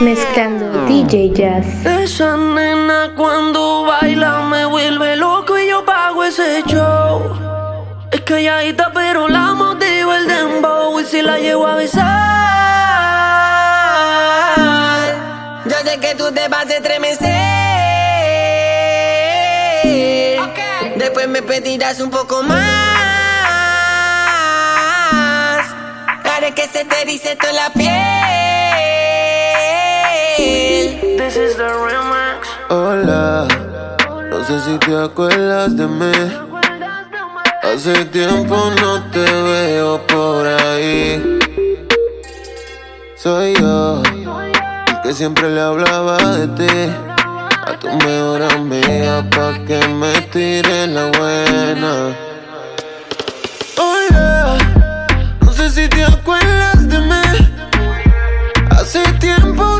Mezclando ah. DJ Jazz. Esa nena cuando baila me vuelve loco y yo pago ese show. Es calladita pero la motiva el dembow y si la llevo a besar. Yo sé que tú te vas a estremecer. Después me pedirás un poco más. Haré que se te dice toda la piel. Hola, no sé si te acuerdas de mí. Hace tiempo no te veo por ahí. Soy yo, el que siempre le hablaba de ti. A tu mejor amiga pa' que me tire la buena. Oh, Hola, no sé si te acuerdas de mí. Hace tiempo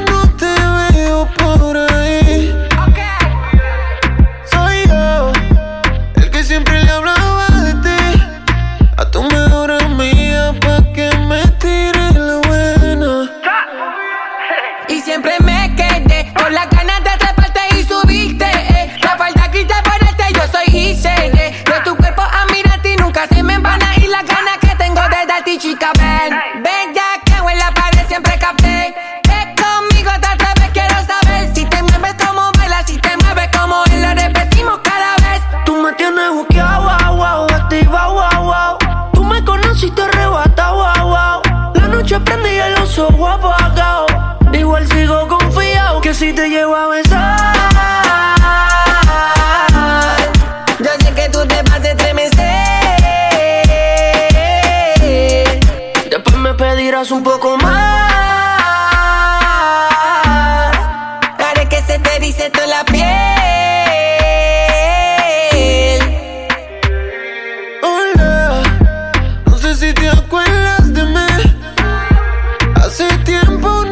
loco de mí. Hace tiempo no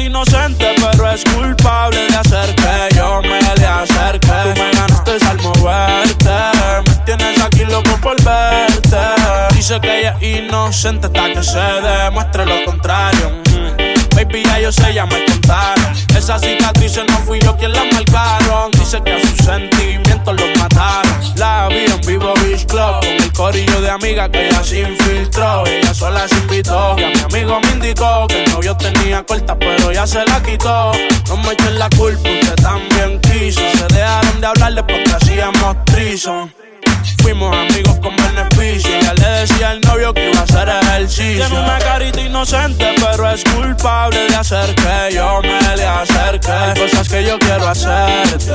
inocente, pero es culpable de hacer que yo me le acerque. Tú me ganaste al moverte, me tienes aquí loco por verte. Dice que ella es inocente hasta que se demuestre lo contrario. Mm. Baby, ya yo sé, ya me contaron. Esas cicatrices no fui yo quien las marcaron. Dice que a su sentido amiga que ella se infiltró. Ella sola se invitó. Y a mi amigo me indicó que el novio tenía corta, pero ya se la quitó. No me echen la culpa, usted también quiso. Se dejaron de hablar después que hacíamos trison. Fuimos amigos con beneficio. Ya le decía al novio que iba a hacer ejercicio. Tiene una carita inocente, pero es culpable de hacer que yo me le acerque. Hay cosas que yo quiero hacerte.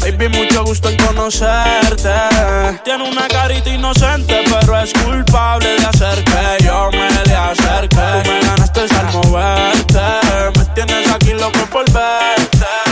Baby, mucho gusto en conocerte. Tiene una carita inocente, pero es culpable de hacer que yo me le acerque. Tú me ganaste al moverte. Me tienes aquí loco por verte.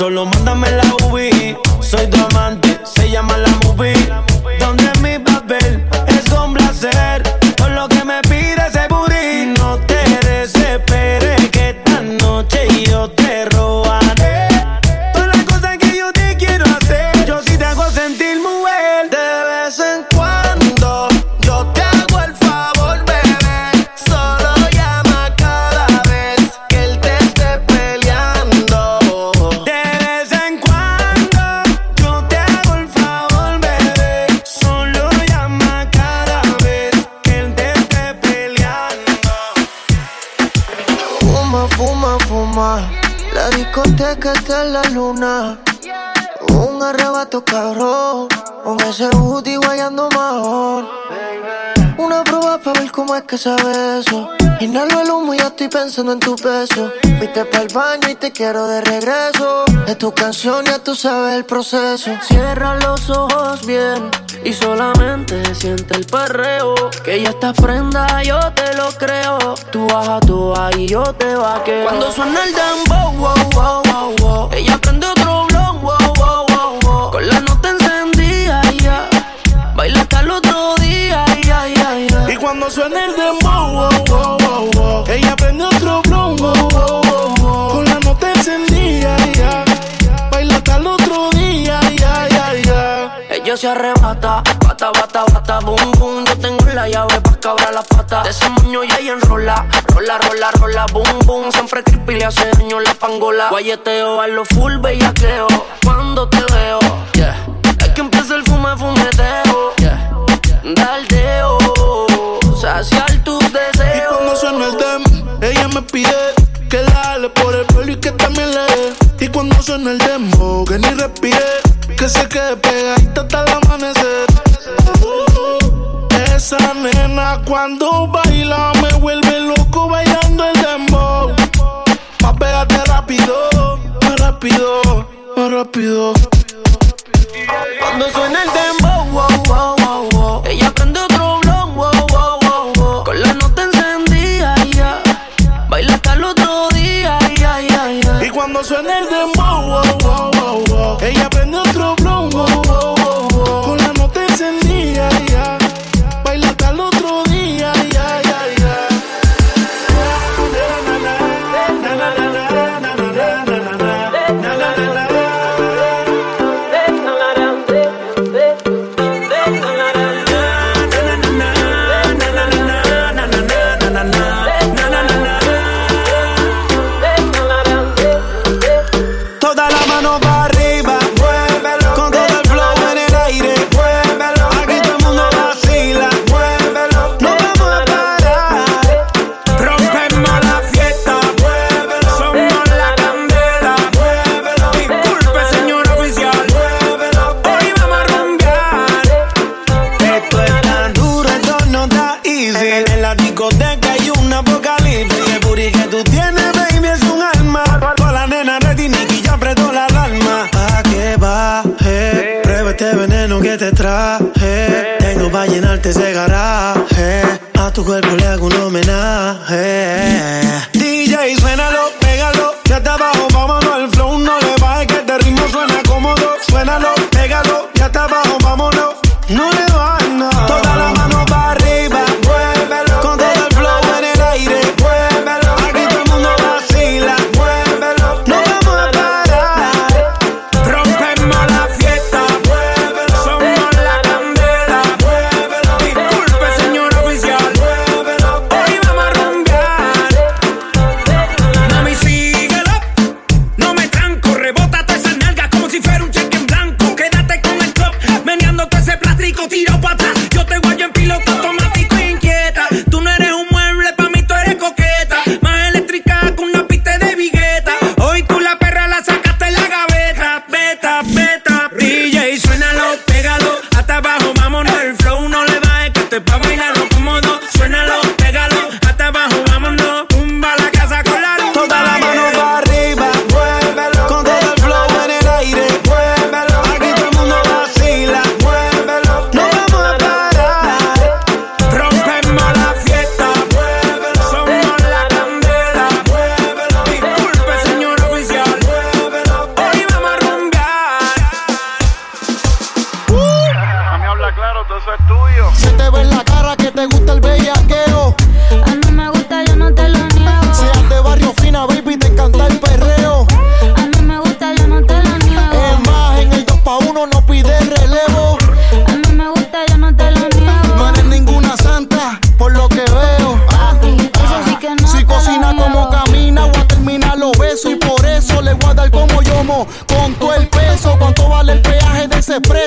Solo mándame cabrón. Con booty guayando mejor. Una prueba para ver cómo es que sabe eso. Inhalo el humo y ya estoy pensando en tu beso. Fuiste para el baño y te quiero de regreso. Es tu canción, ya tú sabes el proceso. Cierra los ojos bien y solamente siente el perreo. Que ya estás prenda, yo te lo creo. Tú bajas tú y yo te vaqueo. Cuando suena el dembow, wow, wow, wow, wow. Ella prende Con la nota encendida, ya. Baila hasta el otro día, ya, ya, ya. Y cuando suena el dembow, wow, wow, wow, wow. Ella prende otro wow, wow, wow. Con la nota encendida, ya. Baila hasta el otro día, ya, ya, ya. Ella se arrebata, bata, bata, bata, boom, boom. Yo tengo la llave pa' cabrar la pata. De ese moño ya ella enrola, rola, rola, rola, boom, boom. Siempre creepy le hace daño la pangola. Guayeteo a lo full bellaqueo. Cuando te veo, yeah. Es que empieza el fume, fumeteo, yeah. Daldeo, saciar tus Y deseos. cuando suena el demo, ella me pide que la jale por el pelo y que también le dé. Y cuando suena el demo, que ni respire, que se quede pegadita hasta el amanecer. Esa nena cuando baila me vuelve loco bailando el dembow. Más pégate rápido, más rápido, más rápido. Cuando suena el dembow, wow, wow, wow, wow. Ella prende otro blon, wow, wow, wow, wow. Con la nota encendida, ya. Baila hasta el otro día, ya, ya, ya. Y cuando suena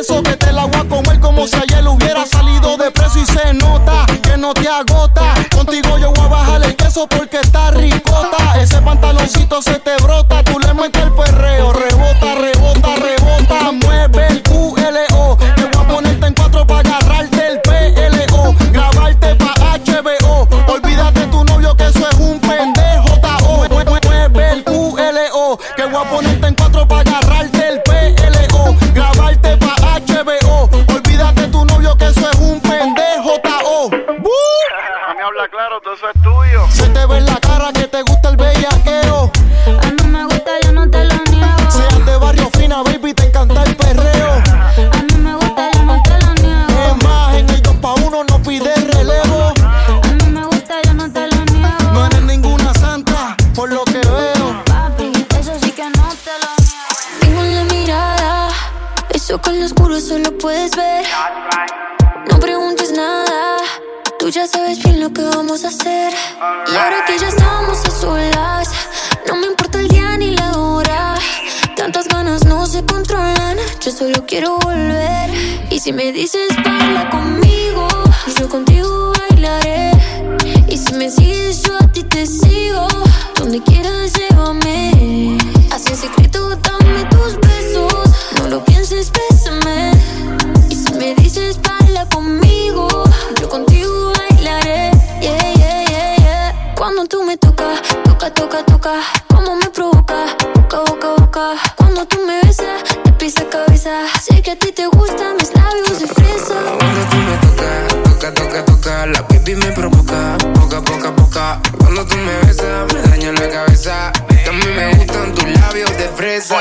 eso si me dices baila conmigo, yo contigo bailaré. Y si me sigues, yo a ti te sigo. Donde quieras, llévame. Así en secreto, dame tus besos. No lo pienses, bésame. Y si me dices baila conmigo, yo contigo bailaré. Yeah, yeah, yeah, yeah. Cuando tú me tocas, toca, toca, toca la baby me provoca. Poca, poca, poca. Cuando tú me besas, me daño la cabeza. También me gustan tus labios de fresa.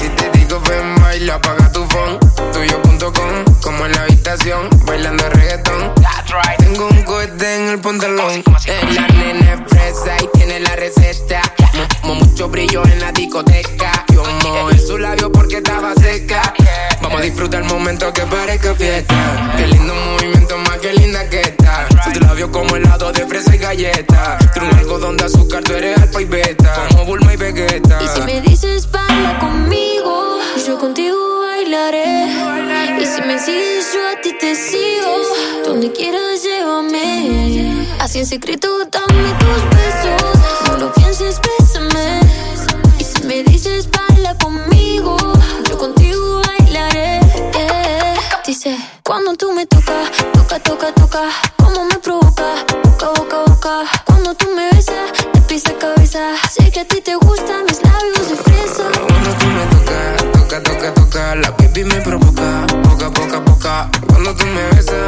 Si te digo, ven, baila, apaga tu phone. Tuyo.com, como en la habitación, bailando reggaetón. That's right. Tengo un cohete en el pantalón. Eh, la nena expresa y tiene la receta. Yeah. Mo mucho brillo en la discoteca. Yo mojé su labio porque estaba seca. Vamos a disfrutar el momento que parezca fiesta. Qué lindo movimiento, más que linda que está. Right. Su labio como helado de fresa y galleta. Right. Tú un algodón de azúcar, tú eres alfa y beta. Como Bulma y Vegeta. Y si me dices baila conmigo yo contigo bailaré. Y si me sigues, yo a ti te sigo. Donde quieras, llévame. Así en secreto, dame tus besos. No lo pienses, bésame. Y si me dices, baila conmigo. Yo contigo bailaré. Eh. Dice, cuando tú me tocas, toca, toca, toca. Como me provoca, boca, boca, boca. Cuando tú me besas, te pisa cabeza. Sé que a ti te gustan mis labios tú me besas,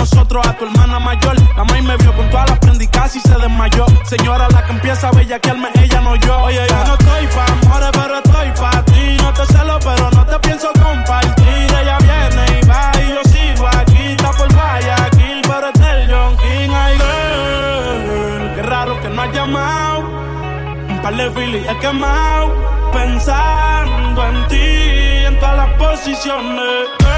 nosotros a tu hermana mayor. La maíz me vio con todas las prendas y casi se desmayó. Señora, la que empieza a bellaquearme, ella no yo. Oye, yo no estoy pa' amores, pero estoy pa' ti. No te celo, pero no te pienso compartir. Ella viene y va y yo sigo aquí. Está por Guayaquil, pero es del John King. Ay, girl, qué raro que no has llamado. Un par de filis he quemado. Pensando en ti, en todas las posiciones.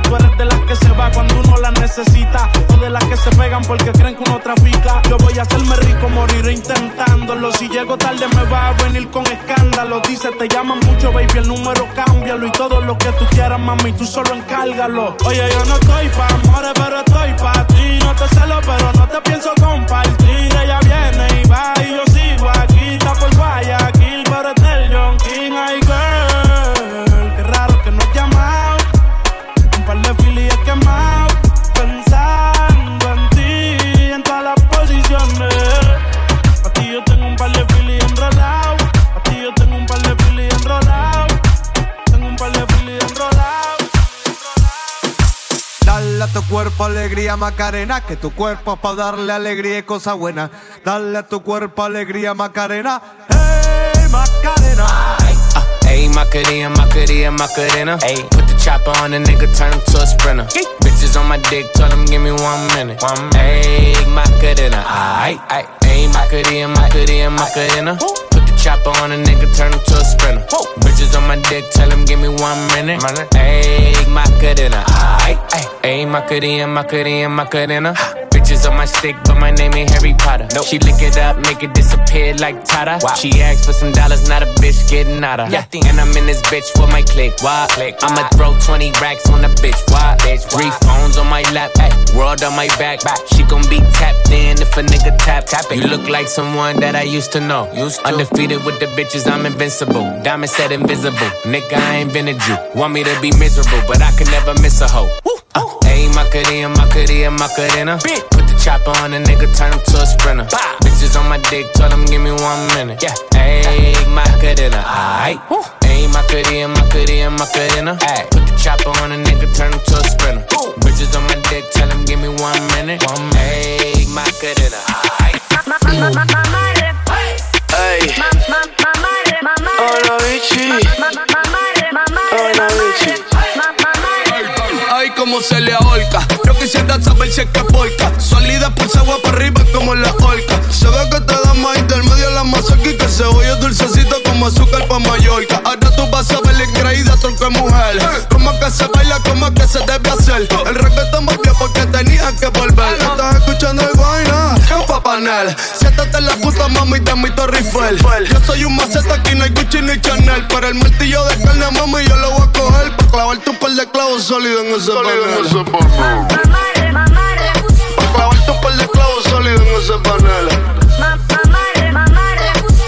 Tú eres de las que se va cuando uno la necesita. O de las que se pegan porque creen que uno trafica. Yo voy a hacerme rico, moriré intentándolo. Si llego tarde, me va a venir con escándalo. Dice, te llaman mucho, baby, el número cámbialo. Y todo lo que tú quieras, mami, tú solo encárgalo. Oye, yo no estoy pa' amores, pero estoy pa' ti. No te celo, pero no te pienso compartir. Ella viene y va y yo alegría Macarena, que tu cuerpo es para darle alegría y cosa buena. Dale a tu cuerpo alegría Macarena, hey Macarena. Ayy, Macarena, Macarena, Macarena. Ayy, put the chopper on a nigga, turn him to a sprinter. Bitches on my dick, tell him give me one minute. One Ayy, Macarena, aight, aight. Ayy, Macarena, Macarena, Macarena. Chopper on a nigga, turn him to a sprinter. Bitches on my dick, tell him give me one minute. Ayy, Macarena, aight. Ayy, Macarena, Macarena, Macarena. Bitches on my stick, but my name ain't Harry Potter. She lick it up, make it disappear like Tata. She asked for some dollars, not a bitch getting out of. And I'm in this bitch for my click. Why? click. I'ma throw 20 racks on a bitch. Why? bitch Three phones on my lap, ay, world on my back. back. She gon' be tapped in if a nigga tap. tap it. You look like someone that I used to know. Undefeated with the bitches, I'm invincible. Diamond said invisible. Nigga, I ain't been a Jew. Want me to be miserable, but I can never miss a hoe. Woo. Uh, Ayy, Macarena, Macarena, Macarena. Put the chopper on a nigga, turn him to a sprinter. Bitches on my dick, tell him give me one minute. Yeah. A good inner aye. Ayy, Macarena, aight. Ayy, Macarena, Macarena, Macarena. Ayy. Put in a put the chopper on a nigga, turn him to a sprinter. Bitches on my dick, tell him give me one minute. One minute. Ayy, Macarena, aight. Ey. Hola, bichi. Hola, cómo se le ahorca. Yo quisiera saber si es que porca. Salida por agua para arriba como la orca. Se ve que te da más intermedio la mazorca y que se oye dulcecito como azúcar pa' Mallorca. Ahora tú vas a ver la increída tronco de mujer. Como que se baila, como que se debe hacer. El reggaetón volvió porque tenía que volver. Estás escuchando el vaina, un papanel. En la puta mami de mi Torre Eiffel. Yo soy un maceta, aquí no hay Gucci ni Chanel. Pero el martillo de carne, mami, yo lo voy a coger. Pa' clavarte un par de clavos sólidos en ese panel. Pa' clavarte un par de clavos sólidos en ese panel.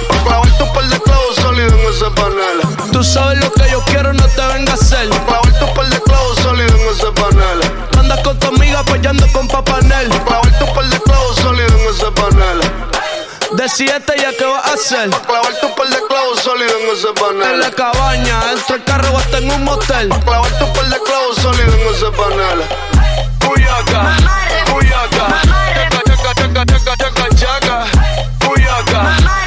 Pa' clavarte un par de clavos sólidos en ese panel. Tú sabes lo que yo quiero, no te venga a hacer. Pa' clavarte un par de clavos sólidos en ese panel. Andas con tu amiga apoyando con Papanel. Pa' clavarte un par de clavos sólidos en ese panel. Decídete ya qué vas a hacer. Pa' clavarte un par de clavos sólido en ese panel. En la cabaña, entre el carro o hasta en un motel. Pa' clavar tu par de clavos sólido en ese panel. Puyaca, puyaca, chaca, chaca, chaca, chaca, chaca, puyaca,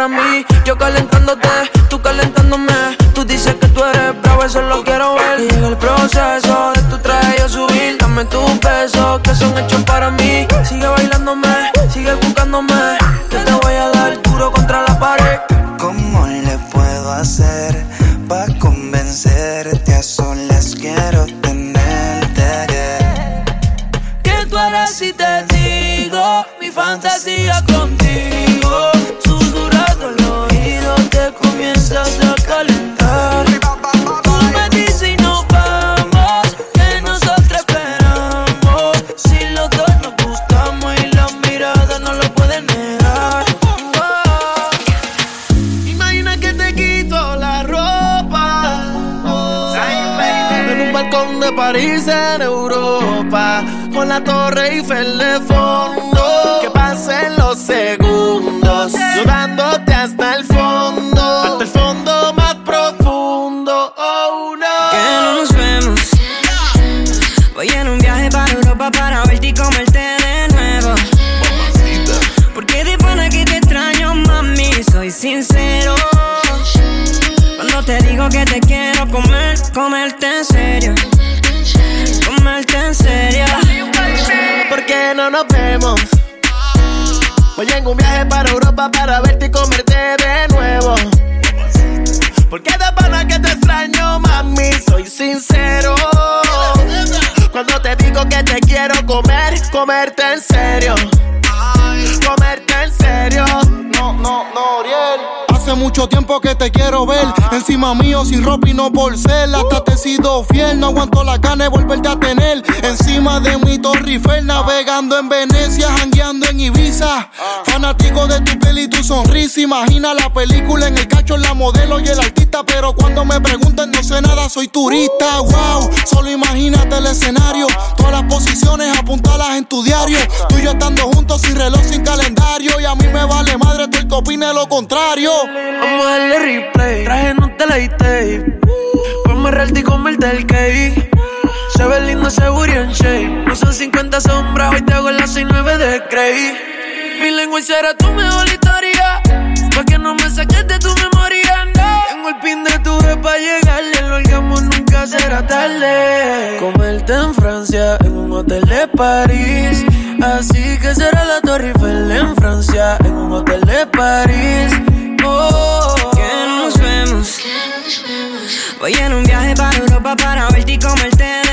para mí. Yo calentándote, París en Europa Con la torre Eiffel de fondo Que pasen los segundos Llevándote hasta el fondo Hasta el fondo más profundo Oh no Que no nos vemos. Voy en un viaje para Europa para verte y comerte de nuevo. Porque de pana que te extraño, mami, soy sincero. Cuando te digo que te quiero comer, comerte en serio. No nos vemos? Voy en un viaje para Europa para verte y comerte de nuevo. Porque de pana que te extraño, mami, soy sincero. Cuando te digo que te quiero comer, comerte en serio. Comerte en serio. No, no, no. Hace mucho tiempo que te quiero ver. Encima mío, sin ropa y no por ser. Hasta te he sido fiel. No aguanto la gana de volverte a tener. Encima de mi Torre Eiffel, navegando en Venecia, jangueando en Ibiza. Fanático de tu piel y tu sonrisa. Imagina la película en el cacho, la modelo y el artista. Pero cuando me preguntan, no sé nada, soy turista. Wow, solo imagínate el escenario. Todas las posiciones apuntalas en tu diario. Tú y yo estando juntos, sin reloj, sin calendario. Y a mí me vale madre tú el que opine lo contrario. Vamos a darle replay. Traje no te la tape. Ponme realty y comerte el cake. Se ve lindo ese booty en shape. No son 50 sombras, hoy te hago las 69 de Grey. Mi lengua será tu mejor historia. Pa' que no me saques de tu memoria. Tengo el pin de tu vez pa' llegarle. El orgasmo nunca será tarde. Comerte en Francia, en un hotel de París. Así que será la Torre Eiffel en Francia, en un hotel de París. Que nos vemos. Voy en un viaje para Europa para verte y comerte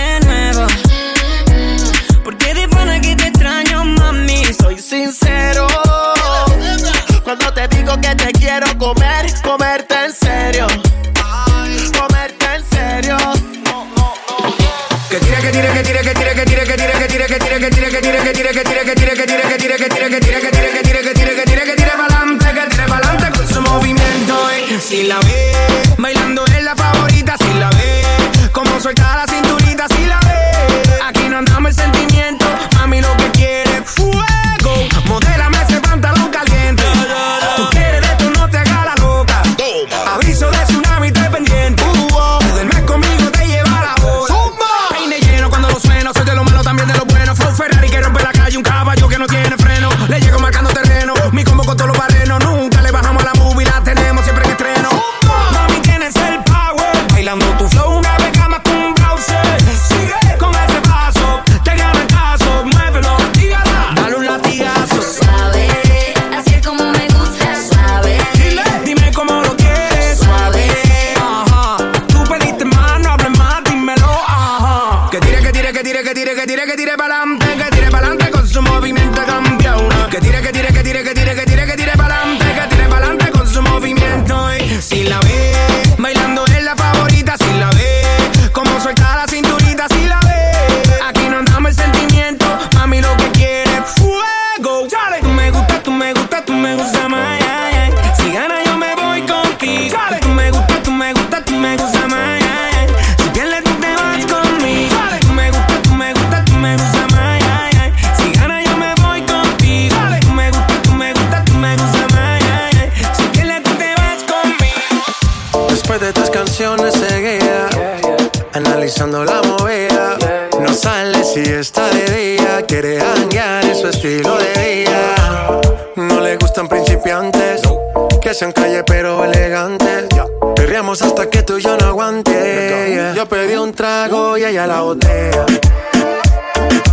yo no aguanté. Yo pedí un trago y ella la botea.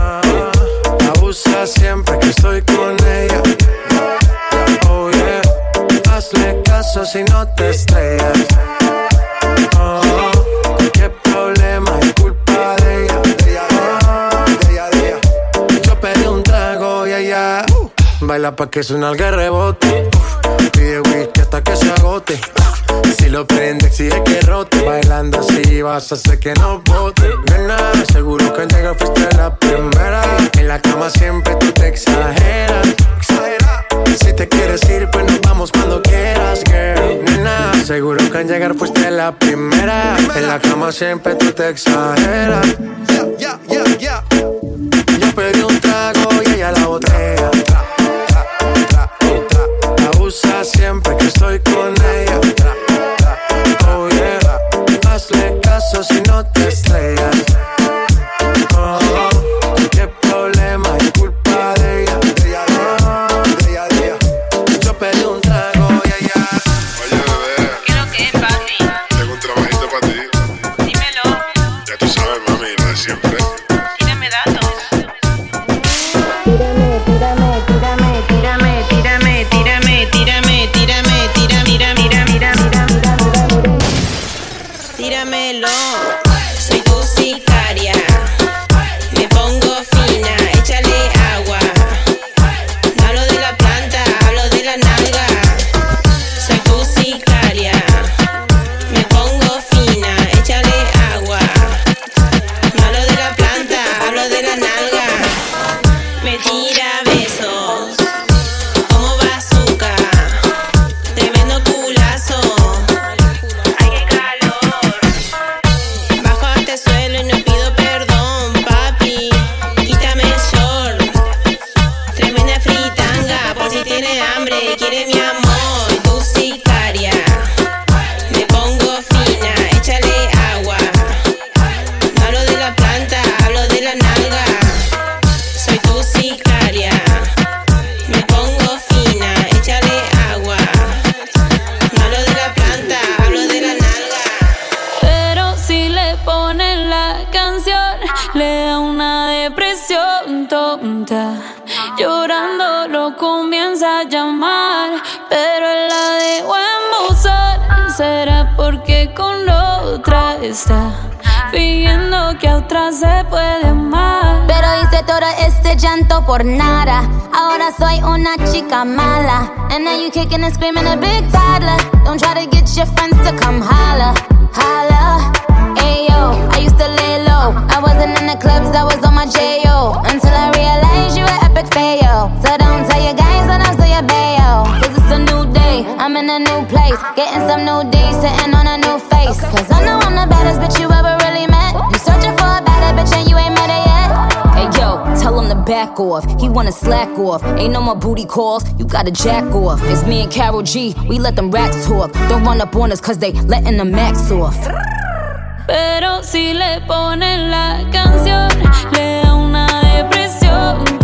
Ah, abusa siempre que estoy con ella. Oh yeah. Hazle caso si no te estrellas. Ah, oh, qué problema es culpa de ella. Ah, yo pedí un trago y ella uh, baila pa' que suena el que rebote hasta que se agote. Si lo prende, exige que rote. Bailando así vas a hacer que no bote. Nena, seguro que al llegar fuiste la primera. En la cama siempre tú te exageras. Si te quieres ir, pues nos vamos cuando quieras, girl. Nena, seguro que al llegar fuiste la primera. En la cama siempre tú te exageras. Yeah, yeah, yeah, Yo pedí un trago y ella la botella siempre que estoy con ella. Oh yeah, hazle caso si no te estrellas. está pidiendo que a otra se puede amar. Pero hice todo este llanto por nada. Ahora soy una chica mala. And now you kicking and screaming a big toddler. Don't try to get your friends to come holla, holla. Ayo, I used to lay low. I wasn't in the clubs, I was on my J.O. Until I realized you were epic fail. So don't tell your guys when I'm saw your bae. Cause it's a new day, I'm in a new place. Getting some new days, sitting baddest bitch you ever really met. You searching for a better bitch and you ain't met her yet. Hey yo, tell him to back off. He wanna slack off. Ain't no more booty calls, you gotta jack off. It's me and Carol G, we let them racks talk. Don't run up on us cause they letting the max off. Pero si le ponen la canción, le da una depresión.